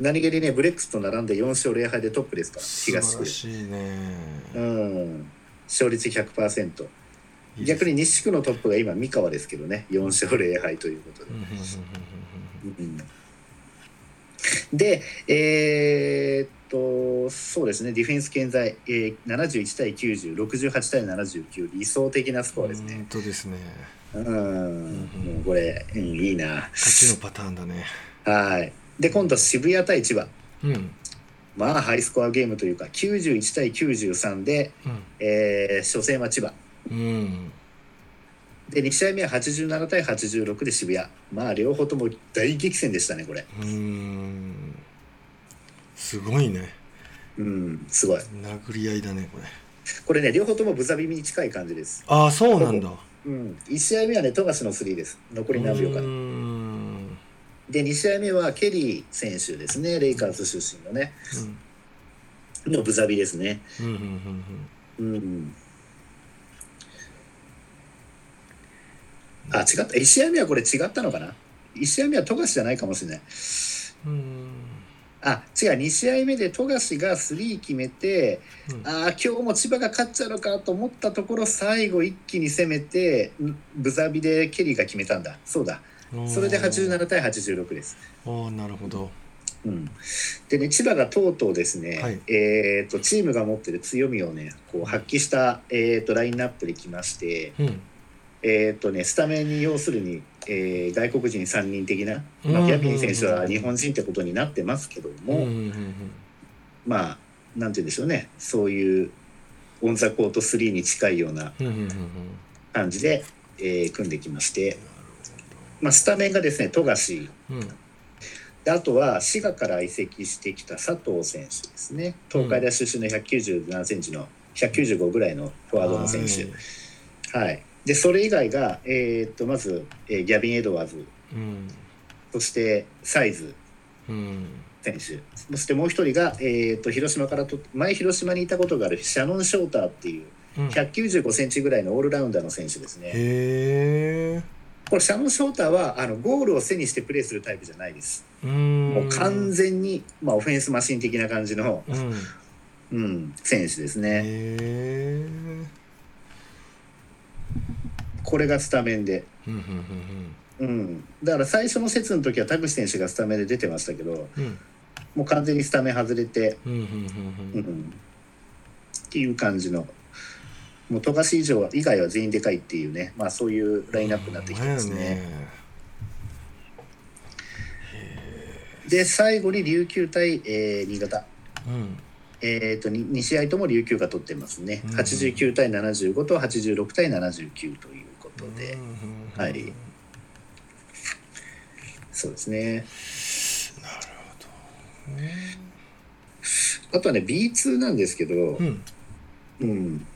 何気にねブレックスと並んで4勝0敗でトップですから素晴東区ら。しいねうん勝率100%。いい逆に西地区のトップが今三河ですけどね4勝0敗ということでうん。うんうんうんうんで、えーっと、そうですね、ディフェンス健在、えー、71対90、68対79、理想的なスコアですね。本当ですねうん、んもうこれ、うん、いいな。勝ちのパターンだねはい。で、今度、渋谷対千葉。うんまあ、ハイスコアゲームというか、91対93で、えー初戦は千葉。うんうんで、2試合目は87対86で渋谷。まあ、両方とも大激戦でしたね、これ。うんすごいねうん、すごい。殴り合いだねこれこれね、両方ともブザビミに近い感じです。ああそうなんだうん、1試合目はね、富樫のスリーです。残り何秒かうで。んで、2試合目はケリー選手ですね、レイカーズ出身のね、のブザビですね。うんうんうんうんうん。あ、違った。1試合目はこれ違ったのかな ?1 試合目は富樫じゃないかもしれない。うんあ、違う。2試合目で富樫がスリー決めて、うんああ、今日も千葉が勝っちゃうのかと思ったところ、最後一気に攻めて、んブザビでケリーが決めたんだ。そうだ。それで87対86です。ああなるほどうん、でね千葉がとうとうですね、はいえー、とチームが持ってる強みをねこう発揮した、えー、とラインナップできまして、うんえーとね、スタメンに要するに、えー外国人3人的な、うんまあ、ギャビン選手は日本人ってことになってますけども、まあなんて言うんでしょうね。そういうオン・ザ・コート3に近いような感じで、えー組んできまして、まあ、スタメンがですね富樫。うん。うんであとは滋賀から移籍してきた佐藤選手ですね。東海大出身の197センチの195ぐらいのフォワードの選手。はい、でそれ以外が、えーっとまず、えーギャビン・エドワーズ。うん。そしてサイズ。うん。選手。そしてもう一人が、えーっと広島からと前広島にいたことがあるシャノン・ショーターっていううん。195センチぐらいのオールラウンダーの選手ですね。へえこれシャノン・ショーターはあのゴールを背にしてプレーするタイプじゃないです。うん。もう完全に、まあ、オフェンスマシン的な感じの、うん。うん、選手ですね。これがスタメンで。うんだから最初の節の時は田口選手がスタメンで出てましたけどうん。うんもう完全にスタメン外れて、うんうんうんううん。ん、っていう感じの。もう富樫以上は以外は全員でかいっていうね、まあ、そういうラインナップになってきてますね。で最後に琉球対、えー新潟。うん。えー、と 2, 試合とも琉球が取ってますね、うん。89対75と86対79ということで、うんうんうん。はい。そうですね。あとはね B2 なんですけど、うん。うん、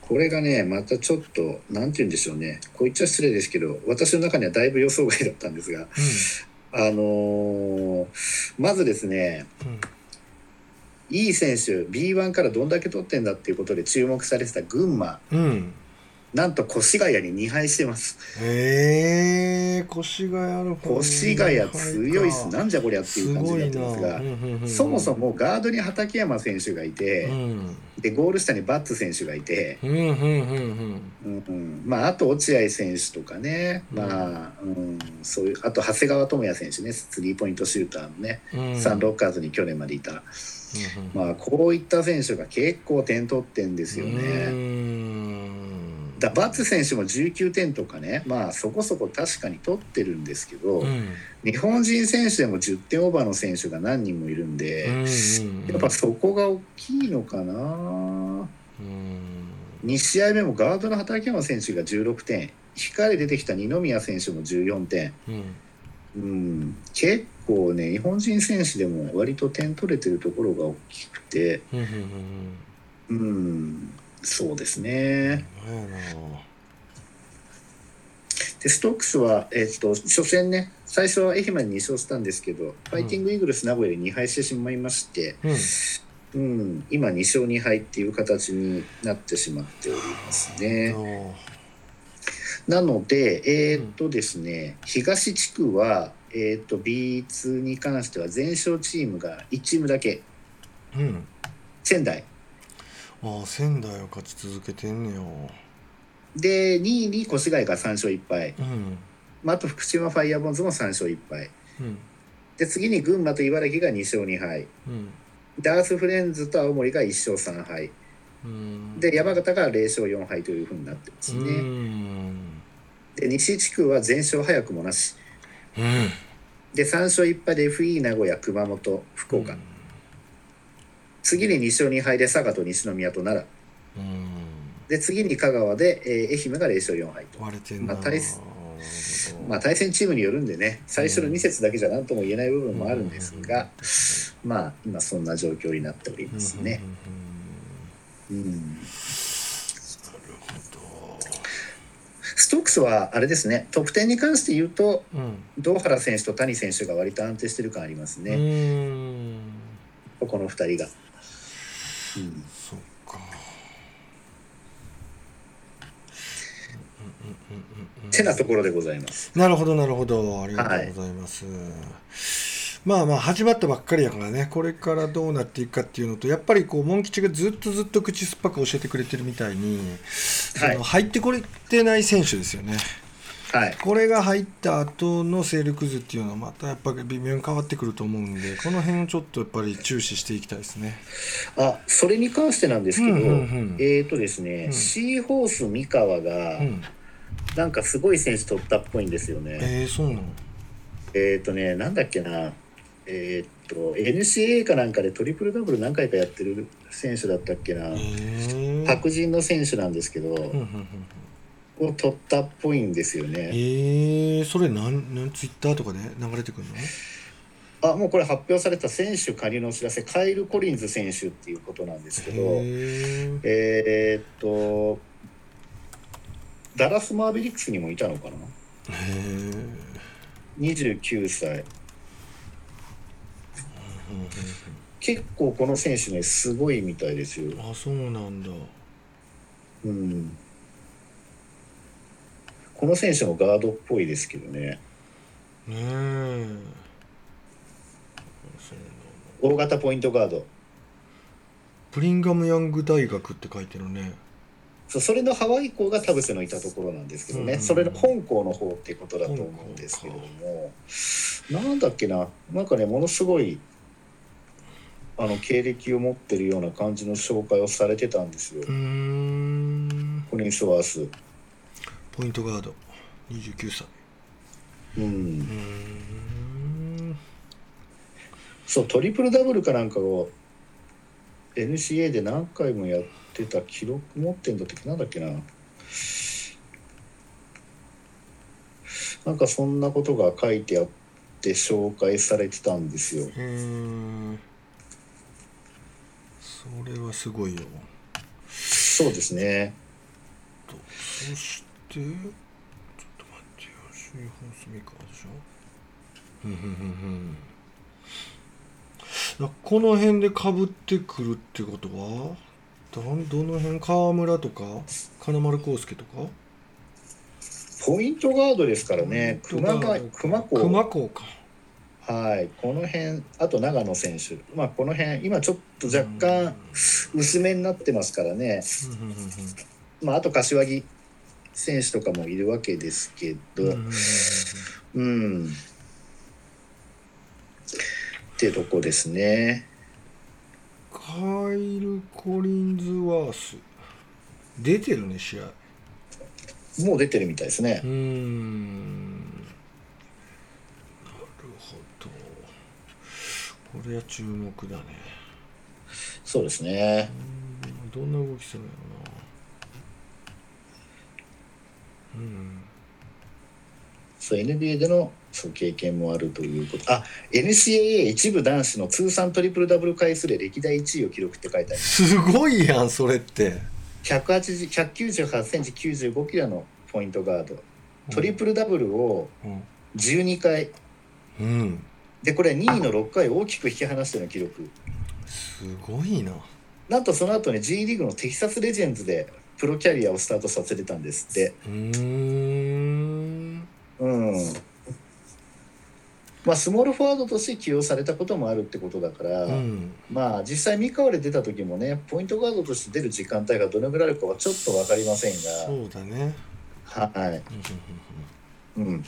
これがねまたちょっとなんて言うんでしょうね。こう言っちゃ失礼ですけど私の中にはだいぶ予想外だったんですがあのーまずですねいい選手 B1 からどんだけ取ってんだっていうことで注目されてた群馬。うんうんなんと越谷に2敗してます。へえ越谷の方越谷強いっす。なんじゃこりゃっていう感じになってますがうんうんうんそもそもガードに畠山選手がいて、うん。でゴール下にバッツ選手がいて、うんうんうんうんうん。まあ、あと落合選手とかね、まあうん、そういうあと長谷川智也選手ね。スリーポイントシューターのね、サンロッカーズに去年までいた、うんまあ、こういった選手が結構点取ってんですようね。んだバッツ選手も19点とかね、まあ、そこそこ確かに取ってるんですけど、うん。日本人選手でも10点オーバーの選手が何人もいるんで、うんうんやっぱそこが大きいのかな。うん。2試合目もガードの畠山選手が16点控え出てきた二宮選手も14点、うんうん、結構ね日本人選手でも割と点取れてるところが大きくて、うんうんうん。うん、そうですね。でストックスは、えっと初戦ね最初は愛媛に2勝したんですけど、ファイティングイーグルス名古屋で2敗してしまいまして、うん。うん、今2勝2敗っていう形になってしまっておりますね。なので、えーっとですね、東地区は、えーっと B2 に関しては全勝チームが1チームだけ、うん。仙台。ああ仙台は勝ち続けてんねよで、2位に越谷が3勝1敗。うんまあ、あと福島ファイヤーボンズも3勝1敗。うんで、次に群馬と茨城が2勝2敗。うんで、アースフレンズと青森が1勝3敗。うんで、山形が0勝4敗というふうになってますうね。んで、西地区は全勝早くもなし。うんで、3勝1敗で FE 名古屋、熊本、福岡。次に2勝2敗で佐賀と西宮と奈良。うん。で次に香川で、えー愛媛が0勝4敗と、割れてんな。まあ対すまあ、対戦チームによるんでね。最初の2節だけじゃ何とも言えない部分もあるんですが、まあ今そんな状況になっておりますね。うん。ストックスはあれですね。得点に関して言うとうん。堂原選手と谷選手が割と安定してる感ありますうね、ん。この2人が。うんそっか。てなところでございます。なるほどなるほど。ありがとうございます、まあまあ始まったばっかりやからね。これからどうなっていくかっていうのとやっぱりこうモン吉がずっとずっと口酸っぱく教えてくれてるみたいに、はい。入ってこれてない選手ですよねはい、これが入った後の勢力図っていうのはまたやっぱり微妙に変わってくると思うんでこの辺をちょっとやっぱり注視していきたいですね。あそれに関してなんですけど、うんうんうん。えーとですね、うん。シーホース三河がうん。なんかすごい選手取ったっぽいんですよね。えー、そうなの？えっ、とね、なんだっけな、えーっと NCA かなんかでトリプルダブル何回かやってる選手だったっけな、白人の選手なんですけど、うんうんうんを取ったっぽいんですよね。えー、それなんなんツイッターとかで流れてくるの？あもうこれ発表された選手仮のお知らせカイル・コリンズ選手っていうことなんですけど、えーっとダラス・マーベリックスにもいたのかな？へー。29歳。結構この選手ねすごいみたいですよ。うんあそうなんだ。うんこの選手もガードっぽいですけどね。大型ポイントガード。プリンガムヤング大学って書いてるね。そうそれのハワイ校が田臥のいたところなんですけどね、うん。それの本校の方ってことだと思うんですけれども。なんだっけな。なんかねものすごいあの経歴を持ってるような感じの紹介をされてたんですよ。コリンスワース。ポイントガード。29歳うんうーん。そうトリプルダブルかなんかを NCA で何回もやってた記録持ってんだってなんだっけな。なんかそんなことが書いてあって紹介されてたんですよ。うー。んそれはすごいよ。そうですね。とそしてちょっと待ってよ首位放送ミカでしょ？うんうんうんうんだこの辺でかぶってくるってことは？どどの辺？川村とか？金丸康介とか？ポイントガードですからね。熊谷ガード熊子熊高か。はい。この辺あと長野選手。まあこの辺今ちょっと若干薄めになってますからね。うんうんうん。まああと柏木選手とかもいるわけですけど、うん。ってとこですね。カイル・コリンズワース出てるね試合もう出てるみたいですねうー。んなるほどこれは注目だねそうですね。どんな動きするんやろなうんそう NBA でのそう経験もあるということ。あ、NCAA 一部男子の通算トリプルダブル回数で歴代1位を記録って書いてある。すごいやんそれって180 198センチ95キロのポイントガード。トリプルダブルをうん、12回。うん、で、これ2位の6回を大きく引き離しての記録。すごいななんとその後に G リーグのテキサスレジェンズでプロキャリアをスタートさせてたんですって。うーん。うん。まあ、スモールフォワードとして起用されたこともあるってことだから、うん。まあ実際三河で出た時もねポイントガードとして出る時間帯がどのぐらいあるかはちょっと分かりませんそうだね。がはい、うん。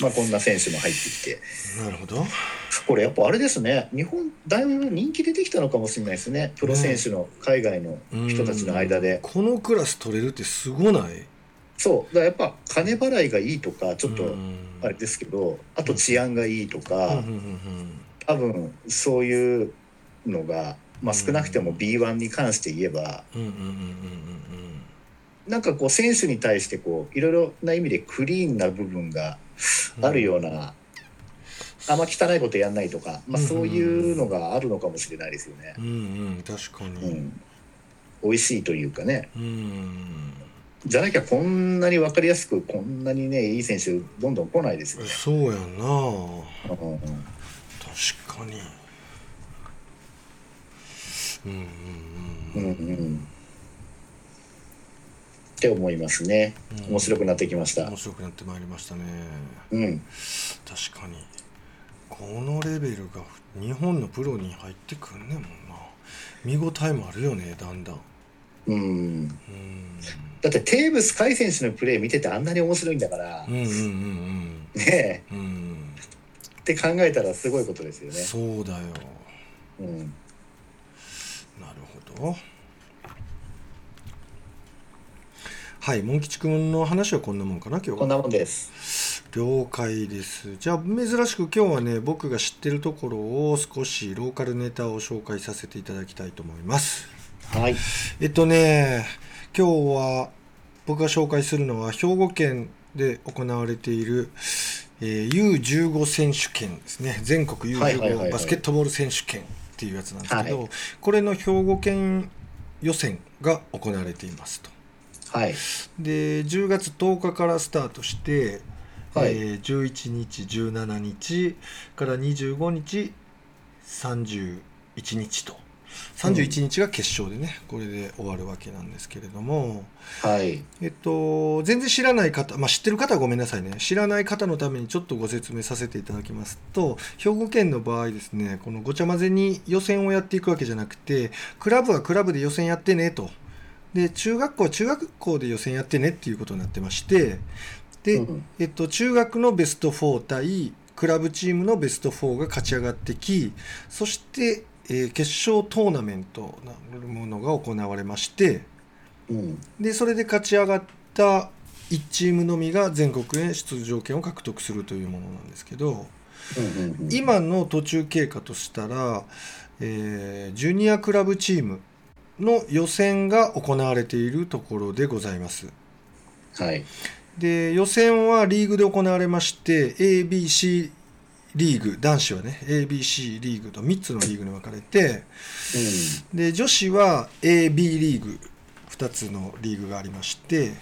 まあこんな選手も入ってきて。うんなるほど。これやっぱあれですね。日本だいぶ人気出てきたのかもしれないですね。プロ選手の海外の人たちの間で、このクラス取れるってすごない？そう。だからやっぱ金払いがいいとかちょっとうん。あれですけど、あと治安がいいとか、多分そういうのが、まあ、少なくても B1 に関して言えば、うん。うん。うん。うん。うんなんかこう選手に対してこういろいろな意味でクリーンな部分がうん。あるような、あんま汚いことやんないとか、まあ、そういうのがあるのかもしれないですよね。う。んうん。確かうにん、美味しいというかね。うん。じゃなきゃこんなに分かりやすくこんなにねいい選手どんどん来ないですよね。そうやんな。うんうん確かに。うんううん。んうんって思いますね。うん。面白くなってきました。面。白くなってまいりましたね。うん、確かに。このレベルが日本のプロに入ってくんねんもんな。見応えもあるよねだんだん。うん、うん。だってテーブス海選手のプレー見ててあんなに面白いんだから。うんうんうんねうん。うん。えって考えたらすごいことですよね。そうだよ。うん、なるほどはいモン吉くんの話はこんなもんかな今日は。こんなもんです。了解です。じゃあ珍しく今日はね僕が知ってるところを少しローカルネタを紹介させていただきたいと思います。はい。えっとね今日は僕が紹介するのは兵庫県で行われている、えー U15 選手権ですね。全国はいはいはいはい。U15 バスケットボール選手権っていうやつなんですけど、はい。これの兵庫県予選が行われていますとはい。で10月10日からスタートして、はい。えー11日17日から25日31日と。31日が決勝でね、これで終わるわけなんですけれども、はい。えっと、全然知らない方、まあ、知ってる方はごめんなさいね。知らない方のためにちょっとご説明させていただきますと兵庫県の場合ですねこのごちゃ混ぜに予選をやっていくわけじゃなくてクラブはクラブで予選やってねとで中学校は中学校で予選やってねっていうことになってましてで、うんえっと、中学のベスト4対クラブチームのベスト4が勝ち上がってきそして、えー決勝トーナメントなるものが行われましてうん。でそれで勝ち上がった1チームのみが全国へ出場権を獲得するというものなんですけどうんうんうん。今の途中経過としたら、えージュニアクラブチームの予選が行われているところでございます。はい。で予選はリーグで行われまして ABC リーグ男子はね ABC リーグと3つのリーグに分かれてで女子は AB リーグ2つのリーグがありまして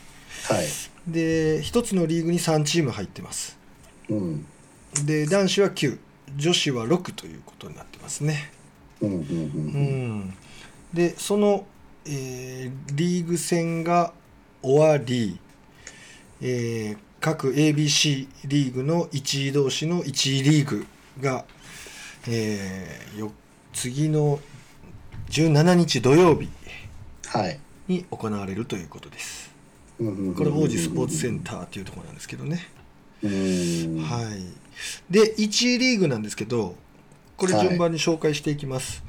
はい。で1つのリーグに3チーム入ってます。うん。で男子は9女子は6ということになってますね。うんうんううん。んでその、えーリーグ戦が終わり、えー各 ABC リーグの1位同士の1位リーグが、えーよ次の17日土曜日はいに行われるということです。うんうんうんこれ王子スポーツセンターっていうところなんですけどね。うんはい。で、1位リーグなんですけど、これはい順番に紹介していきます。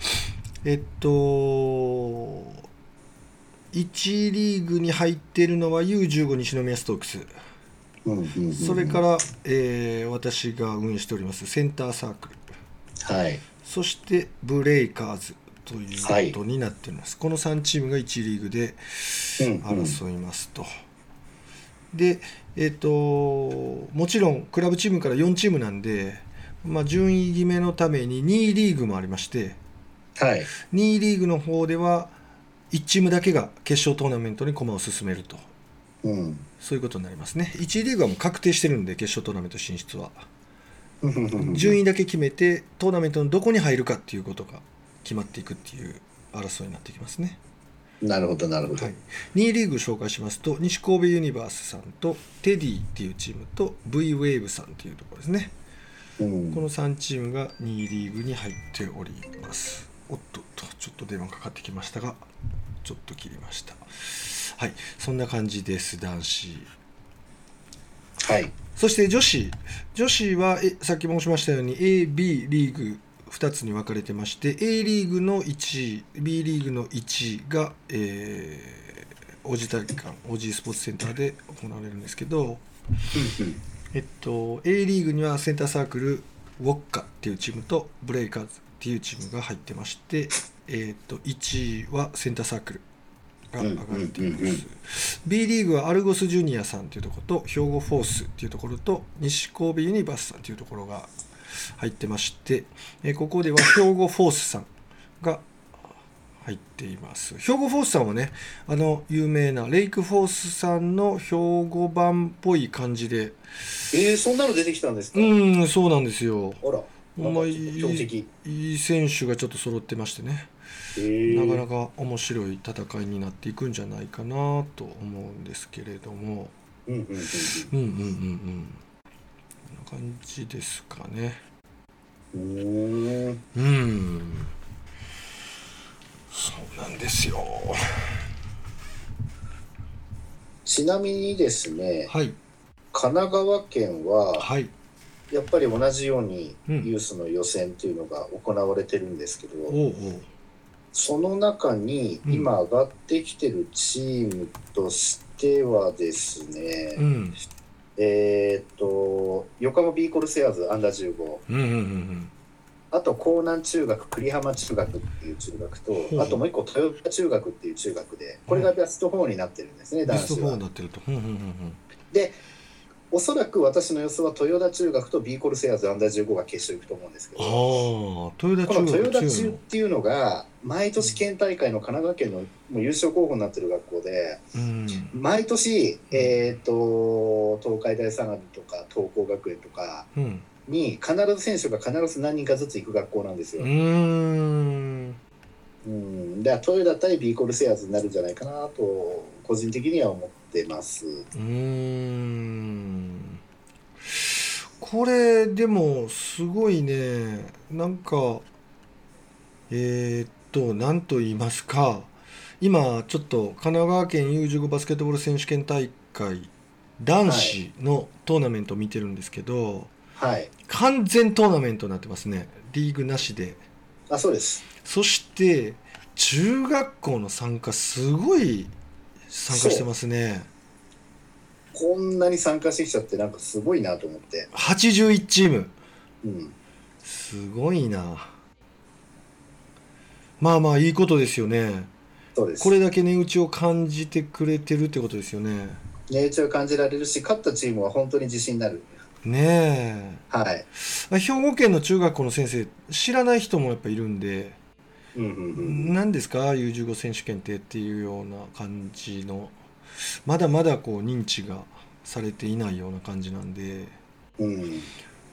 えっと、1位リーグに入っているのは U15 西宮ストークス。うんうんうんそれから、えー私が運営しておりますセンターサークル。はいそしてブレイカーズということになっています。この3チームが1位リーグでうんうん争いますと。で、えっ、と、もちろんクラブチームから4チームなんで、まあ、順位決めのために2位リーグもありまして、はい2位リーグの方では1チームだけが決勝トーナメントに駒を進めると。うんそういうことになりますね。1位リーグはもう確定してるんで、決勝トーナメント進出は。順位だけ決めて、トーナメントのどこに入るかっていうことが決まっていくっていう争いになってきますね。なるほどなるほどはい、2位リーグ紹介しますと西神戸ユニバースさんとテディっていうチームと V ウェーブさんっていうところですねうんこの3チームが2位リーグに入っておりますおっとっとちょっと電話かかってきましたがちょっと切りました。はいそんな感じです男子。はい。そして女子。女子はえさっき申しましたように AB リーグ2つに分かれてまして A リーグの1位 B リーグの1位が、えー、王子体育館王子スポーツセンターで行われるんですけど、えっと、A リーグにはセンターサークルウォッカっていうチームとブレイカーズっていうチームが入ってまして、えっと、1位はセンターサークルが上がっています、うんうんうん。うん B リーグはアルゴスジュニアさんっていうところと兵庫フォースっていうところと西神戸ユニバースさんっていうところが入ってまして、えーここでは 兵庫フォースさんが入っています。兵庫フォースさんはねあの有名なレイクフォースさんの兵庫版っぽい感じで。えー、そんなの出てきたんですか、うんそうなんですよ。あらまい強敵いいい選手がちょっと揃ってましてね。えー、なかなか面白い戦いになっていくんじゃないかなと思うんですけれども。うんうんうんうん。うんうんうんこんな感じですかね。うん。そうなんですよ。ちなみにですねはい。神奈川県ははいやっぱり同じようにうん。ユースの予選っていうのが行われてるんですけど、おうおう。その中にうん。今上がってきてるチームとしてはですね、うん。えーっと横浜ビーコルセアーズアンダー15うんうんうんあと江南中学栗浜中学っていう中学とうあともう一個豊田中学っていう中学でこれがベスト4になってるんですね、ベスト4男子は。になってると。うんうんうん。でおそらく私の予想は豊田中学とビーコルセアーズアンダー15が決勝行くと思うんですけうん、どこの中豊田中っ。ていうのが毎年県大会の神奈川県のもう優勝候補になってる学校でうん、毎年、えー、と東海大相模とか東光学園とかうん、に必ず選手が必ず何人かずつ行く学校なんですよ。うーん、うん、だから豊田対ビーコルセアーズになるんじゃないかなと個人的には思ってます。うーん。これでもすごいね、なんか、えーっと、なんと言いますか、今ちょっと神奈川県 U15 バスケットボール選手権大会男子のトーナメントを見てるんですけど、はい。完全トーナメントになってますね。リーグなしで。あ、そうです。そして、中学校の参加、すごい参加してますね。こんなに参加してきちゃってなんかすごいなと思って。81チーム。うん。すごいな。まあまあ、いいことですよね。そうです。これだけ値打ちを感じてくれてるってことですよね。値打ちを感じられるし、勝ったチームは本当に自信になる。ねはい。え。兵庫県の中学校の先生、知らない人もやっぱいるんで。何ですか？U15 選手権ってっていうような感じの。まだまだこう認知がされていないような感じなんで。うん。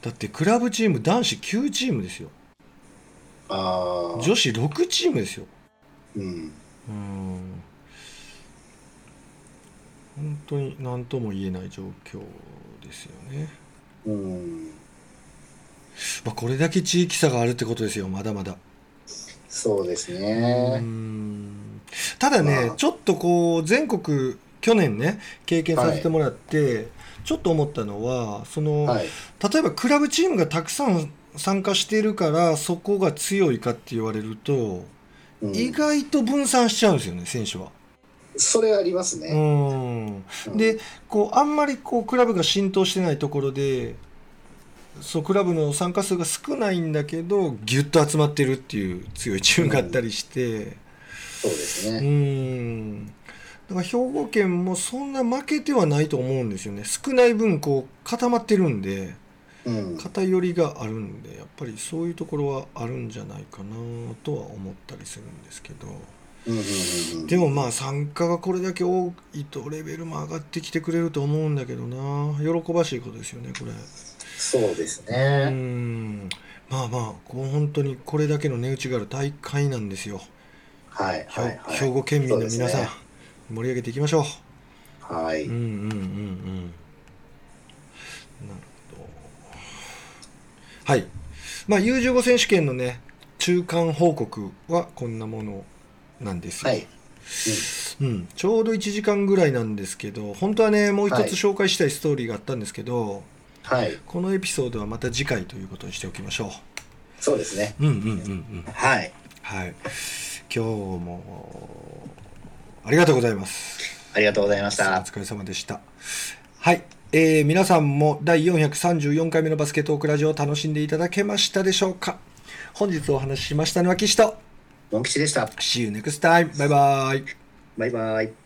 だってクラブチーム男子9チームですよ。ああ。女子6チームですよ。うん。うん。本当に何とも言えない状況ですよね、うん。まあ、これだけ地域差があるってことですよ。まだまだそうですうね。んただね、まあちょっとこう全国去年ね経験させてもらって、ちょっと思ったのはその、はい。例えばクラブチームがたくさん参加しているからそこが強いかって言われると、うん意外と分散しちゃうんですよね選手は。それありますうね。んうんでこうあんまりこうクラブが浸透してないところでそうクラブの参加数が少ないんだけどギュッと集まってるっていう強いチームがあったりして。そうですうね。んだから兵庫県もそんな負けてはないと思うんですよね少ない分こう固まってるんでうん。偏りがあるんでやっぱりそういうところはあるんじゃないかなとは思ったりするんですけどうんうんうんうん。でもまあ参加がこれだけ多いとレベルも上がってきてくれると思うんだけどな喜ばしいことですよねこれそうですうね。ん。まあまあこう本当にこれだけの値打ちがある大会なんですよ、はいはいはい。兵庫県民の皆さん、ね。盛り上げていきましょう。はい。うんうんうんうん。なるほどはいまあ U15 選手権のね中間報告はこんなものなんですよ、はい。うん、ちょうど1時間ぐらいなんですけど本当はねもう一はい。つ紹介したいストーリーがあったんですけど、はい。このエピソードはまた次回ということにしておきましょそうですね。ううんうんうんうんはい。はい今日もありがとうございますありがとうございました。お疲れ様でした。はい、えー皆さんも第434回目のバスケットークラジオを楽しんでいただけましたでしょうか？本日お話ししましたのは岸と。モン吉でした。See you next time. バイバイ。バイバイ。